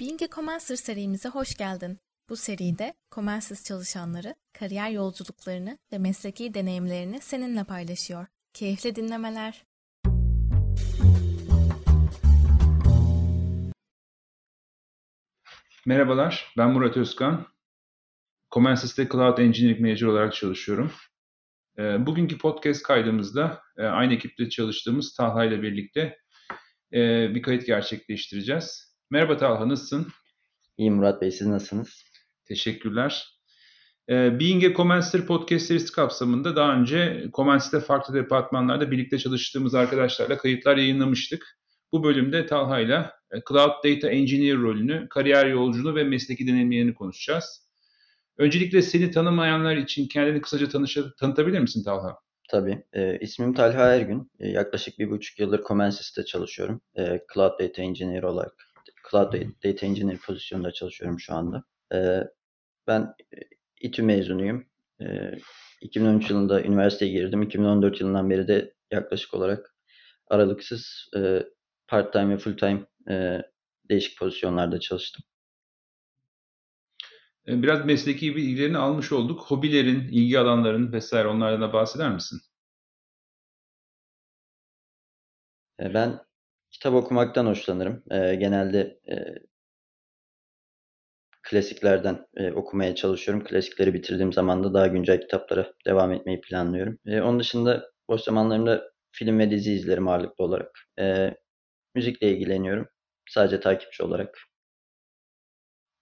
Being a Commencer serimize hoş geldin. Bu seride Commences çalışanları kariyer yolculuklarını ve mesleki deneyimlerini seninle paylaşıyor. Keyifli dinlemeler. Merhabalar, ben Murat Özkan. Comensys'te Cloud Engineering Manager olarak çalışıyorum. E, bugünkü podcast kaydımızda e, aynı ekiple çalıştığımız Talha ile birlikte e, bir kayıt gerçekleştireceğiz. Merhaba Talha, nasılsın? İyiyim Murat Bey, siz nasılsınız? Teşekkürler. E, Being a Commencer podcast serisi kapsamında daha önce Commencer'de farklı departmanlarda birlikte çalıştığımız arkadaşlarla kayıtlar yayınlamıştık. Bu bölümde Talha ile Cloud Data Engineer rolünü, kariyer yolculuğu ve mesleki deneyimlerini konuşacağız. Öncelikle seni tanımayanlar için kendini kısaca tanışa, tanıtabilir misin Talha? Tabii. E, ismim Talha Ergün. E, yaklaşık bir buçuk yıldır Comensys'te çalışıyorum. E, Cloud Data Engineer olarak. Cloud Data Engineer pozisyonunda çalışıyorum şu anda. E, ben e, İTÜ mezunuyum. E, 2013 yılında üniversiteye girdim. 2014 yılından beri de yaklaşık olarak aralıksız e, part-time ve full-time e, değişik pozisyonlarda çalıştım. Biraz mesleki bilgilerini almış olduk. Hobilerin, ilgi alanların vesaire onlardan da bahseder misin? Ben kitap okumaktan hoşlanırım. E, genelde klasiklerden okumaya çalışıyorum. Klasikleri bitirdiğim zaman da daha güncel kitaplara devam etmeyi planlıyorum. Onun dışında boş zamanlarımda film ve dizi izlerim ağırlıklı olarak. Müzikle ilgileniyorum. Sadece takipçi olarak.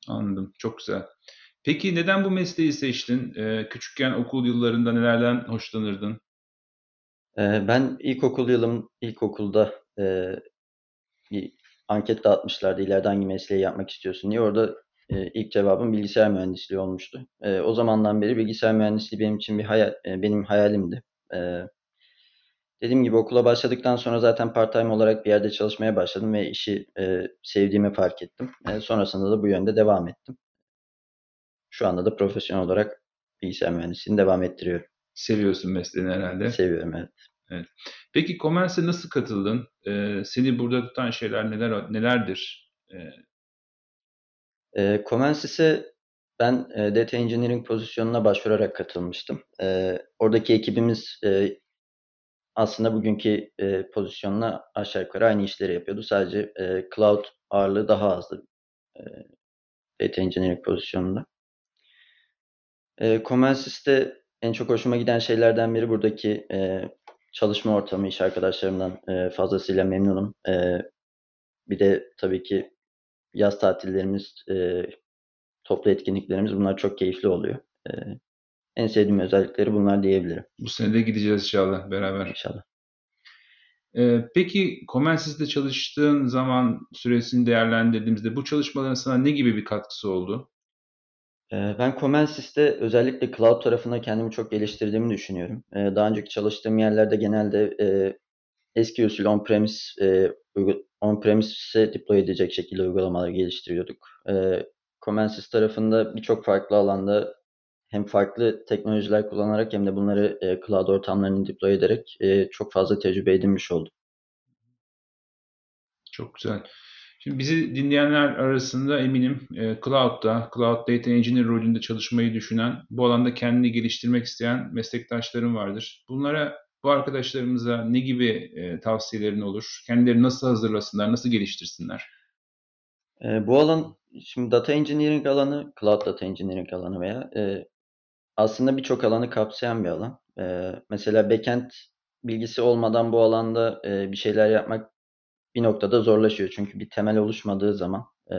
Anladım. Çok güzel. Peki neden bu mesleği seçtin? Ee, küçükken okul yıllarında nelerden hoşlanırdın? Ee, ben ilkokul yılım, ilkokulda e, bir anket dağıtmışlardı. İleride hangi mesleği yapmak istiyorsun diye. Orada e, ilk cevabım bilgisayar mühendisliği olmuştu. E, o zamandan beri bilgisayar mühendisliği benim için bir hayal, e, benim hayalimdi. E, dediğim gibi okula başladıktan sonra zaten part-time olarak bir yerde çalışmaya başladım ve işi e, sevdiğimi fark ettim. E, sonrasında da bu yönde devam ettim. Şu anda da profesyonel olarak bilgisayar mühendisliğini devam ettiriyorum. Seviyorsun mesleğini herhalde. Seviyorum evet. Evet. Peki Comens'e nasıl katıldın? Ee, seni burada tutan şeyler neler nelerdir? Ee... E, Comensis'e ben e, Data Engineering pozisyonuna başvurarak katılmıştım. E, oradaki ekibimiz e, aslında bugünkü e, pozisyonla aşağı yukarı aynı işleri yapıyordu. Sadece e, cloud ağırlığı daha azdı e, Data Engineering pozisyonunda. E, Comensys'te en çok hoşuma giden şeylerden biri buradaki e, çalışma ortamı, iş arkadaşlarımdan e, fazlasıyla memnunum. E, bir de tabii ki yaz tatillerimiz, e, toplu etkinliklerimiz bunlar çok keyifli oluyor. E, en sevdiğim özellikleri bunlar diyebilirim. Bu sene de gideceğiz inşallah beraber. İnşallah. Ee, peki Comensys'te çalıştığın zaman süresini değerlendirdiğimizde bu çalışmaların sana ne gibi bir katkısı oldu? Ben Comensys'te özellikle cloud tarafında kendimi çok geliştirdiğimi düşünüyorum. Daha önceki çalıştığım yerlerde genelde eski usul on-premise on-premise'e deploy edecek şekilde uygulamaları geliştiriyorduk. Comensys tarafında birçok farklı alanda hem farklı teknolojiler kullanarak hem de bunları cloud ortamlarını deploy ederek çok fazla tecrübe edinmiş oldum. Çok güzel. Şimdi bizi dinleyenler arasında eminim e, Cloud'da, Cloud Data Engineer rolünde çalışmayı düşünen, bu alanda kendini geliştirmek isteyen meslektaşlarım vardır. Bunlara, bu arkadaşlarımıza ne gibi e, tavsiyelerin olur? Kendileri nasıl hazırlasınlar, nasıl geliştirsinler? E, bu alan, şimdi Data Engineering alanı, Cloud Data Engineering alanı veya e, aslında birçok alanı kapsayan bir alan. E, mesela backend bilgisi olmadan bu alanda e, bir şeyler yapmak bir noktada zorlaşıyor. Çünkü bir temel oluşmadığı zaman e,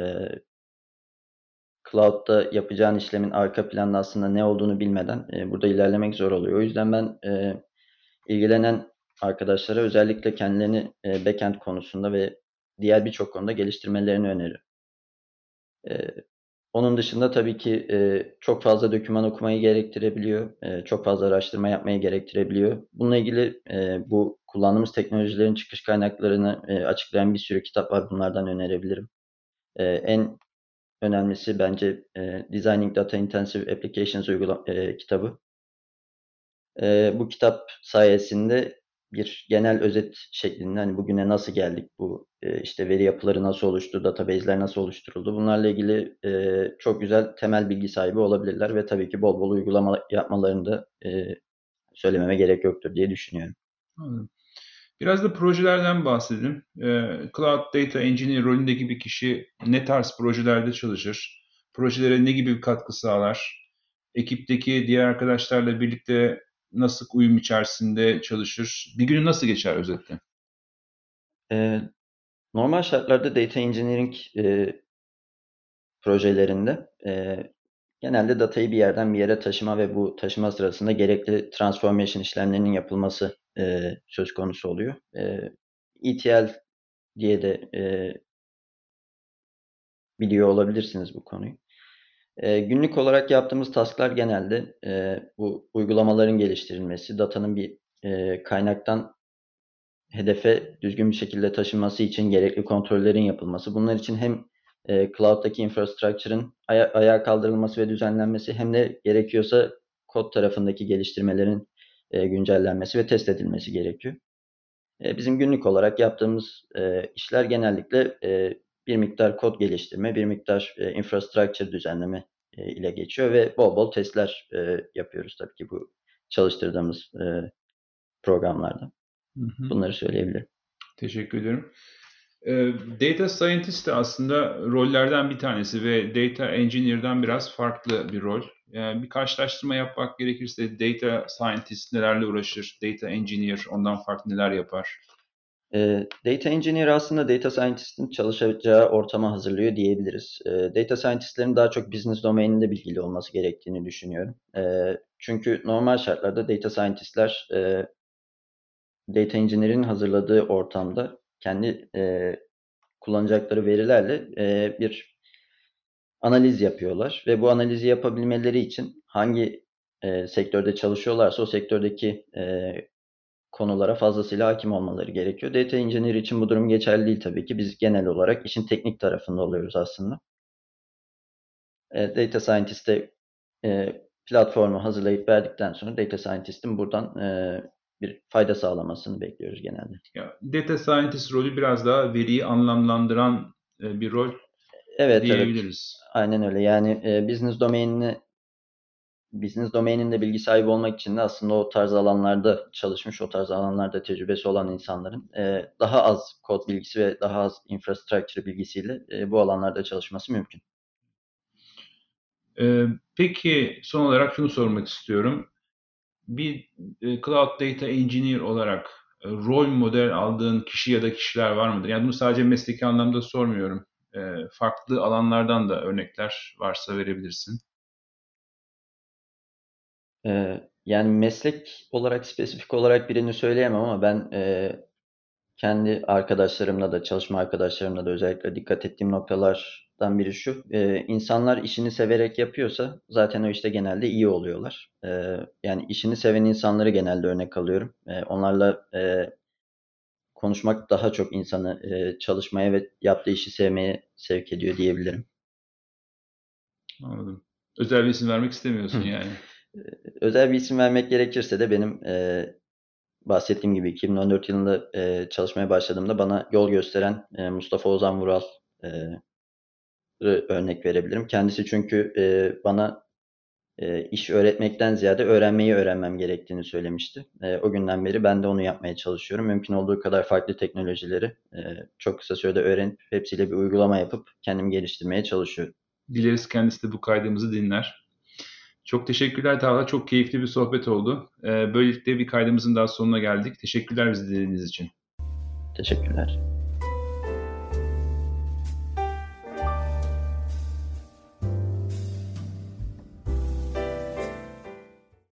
cloud'da yapacağın işlemin arka planda aslında ne olduğunu bilmeden e, burada ilerlemek zor oluyor. O yüzden ben e, ilgilenen arkadaşlara özellikle kendilerini e, backend konusunda ve diğer birçok konuda geliştirmelerini öneririm. E, onun dışında tabii ki e, çok fazla doküman okumayı gerektirebiliyor. E, çok fazla araştırma yapmayı gerektirebiliyor. Bununla ilgili e, bu kullandığımız teknolojilerin çıkış kaynaklarını e, açıklayan bir sürü kitap var. Bunlardan önerebilirim. E, en önemlisi bence e, Designing Data Intensive Applications uygula, e, kitabı. E, bu kitap sayesinde bir genel özet şeklinde hani bugüne nasıl geldik, bu e, işte veri yapıları nasıl oluştu, database'ler nasıl oluşturuldu bunlarla ilgili e, çok güzel temel bilgi sahibi olabilirler ve tabii ki bol bol uygulama yapmalarını da e, söylememe gerek yoktur diye düşünüyorum. Anladım. Biraz da projelerden bahsedelim. Cloud Data Engineer rolündeki bir kişi ne tarz projelerde çalışır? Projelere ne gibi bir katkı sağlar? Ekipteki diğer arkadaşlarla birlikte nasıl uyum içerisinde çalışır? Bir günü nasıl geçer özetle? Ee, normal şartlarda data engineering e, projelerinde e, genelde datayı bir yerden bir yere taşıma ve bu taşıma sırasında gerekli transformation işlemlerinin yapılması e, söz konusu oluyor. E, ETL diye de e, biliyor olabilirsiniz bu konuyu. E, günlük olarak yaptığımız tasklar genelde e, bu uygulamaların geliştirilmesi, datanın bir e, kaynaktan hedefe düzgün bir şekilde taşınması için gerekli kontrollerin yapılması. Bunlar için hem e, cloud'daki infrastructure'ın aya- ayağa kaldırılması ve düzenlenmesi hem de gerekiyorsa kod tarafındaki geliştirmelerin e, güncellenmesi ve test edilmesi gerekiyor. E, bizim günlük olarak yaptığımız e, işler genellikle e, bir miktar kod geliştirme, bir miktar e, infrastructure düzenleme e, ile geçiyor ve bol bol testler e, yapıyoruz tabii ki bu çalıştırdığımız e, programlarda. Hı hı. Bunları söyleyebilirim. Teşekkür ederim. Data Scientist de aslında rollerden bir tanesi ve Data Engineer'dan biraz farklı bir rol. Yani bir karşılaştırma yapmak gerekirse Data Scientist nelerle uğraşır, Data Engineer ondan farklı neler yapar? E, data Engineer aslında Data Scientist'in çalışacağı ortama hazırlıyor diyebiliriz. E, data Scientist'lerin daha çok business domaininde bilgili olması gerektiğini düşünüyorum. Çünkü normal şartlarda Data Scientist'ler e, Data Engineer'in hazırladığı ortamda kendi e, kullanacakları verilerle e, bir analiz yapıyorlar ve bu analizi yapabilmeleri için hangi e, sektörde çalışıyorlarsa o sektördeki e, konulara fazlasıyla hakim olmaları gerekiyor. Data Engineer için bu durum geçerli değil tabii ki. Biz genel olarak işin teknik tarafında oluyoruz aslında. E, data Scientist'e e, platformu hazırlayıp verdikten sonra Data Scientist'in buradan e, bir fayda sağlamasını bekliyoruz genelde. Ya, data Scientist rolü biraz daha veriyi anlamlandıran e, bir rol evet, diyebiliriz. Evet. Aynen öyle. Yani e, business domainini business domaininde bilgi sahibi olmak için de aslında o tarz alanlarda çalışmış, o tarz alanlarda tecrübesi olan insanların e, daha az kod bilgisi ve daha az infrastructure bilgisiyle e, bu alanlarda çalışması mümkün. E, peki son olarak şunu sormak istiyorum. Bir e, Cloud Data Engineer olarak e, rol model aldığın kişi ya da kişiler var mıdır? Yani bunu sadece mesleki anlamda sormuyorum. E, farklı alanlardan da örnekler varsa verebilirsin. Ee, yani meslek olarak spesifik olarak birini söyleyemem ama ben e, kendi arkadaşlarımla da çalışma arkadaşlarımla da özellikle dikkat ettiğim noktalardan biri şu. E, insanlar işini severek yapıyorsa zaten o işte genelde iyi oluyorlar. Yani işini seven insanları genelde örnek alıyorum. Onlarla e, konuşmak daha çok insanı e, çalışmaya ve yaptığı işi sevmeye sevk ediyor diyebilirim. Anladım. Özel bir isim vermek istemiyorsun yani. Özel bir isim vermek gerekirse de benim e, bahsettiğim gibi 2014 yılında e, çalışmaya başladığımda bana yol gösteren e, Mustafa Ozan Vural e, örnek verebilirim. Kendisi çünkü e, bana e, iş öğretmekten ziyade öğrenmeyi öğrenmem gerektiğini söylemişti. E, o günden beri ben de onu yapmaya çalışıyorum. Mümkün olduğu kadar farklı teknolojileri e, çok kısa sürede öğrenip hepsiyle bir uygulama yapıp kendimi geliştirmeye çalışıyorum. Dileriz kendisi de bu kaydımızı dinler. Çok teşekkürler Talha. Çok keyifli bir sohbet oldu. Ee, böylelikle bir kaydımızın daha sonuna geldik. Teşekkürler bizi dinlediğiniz için. Teşekkürler.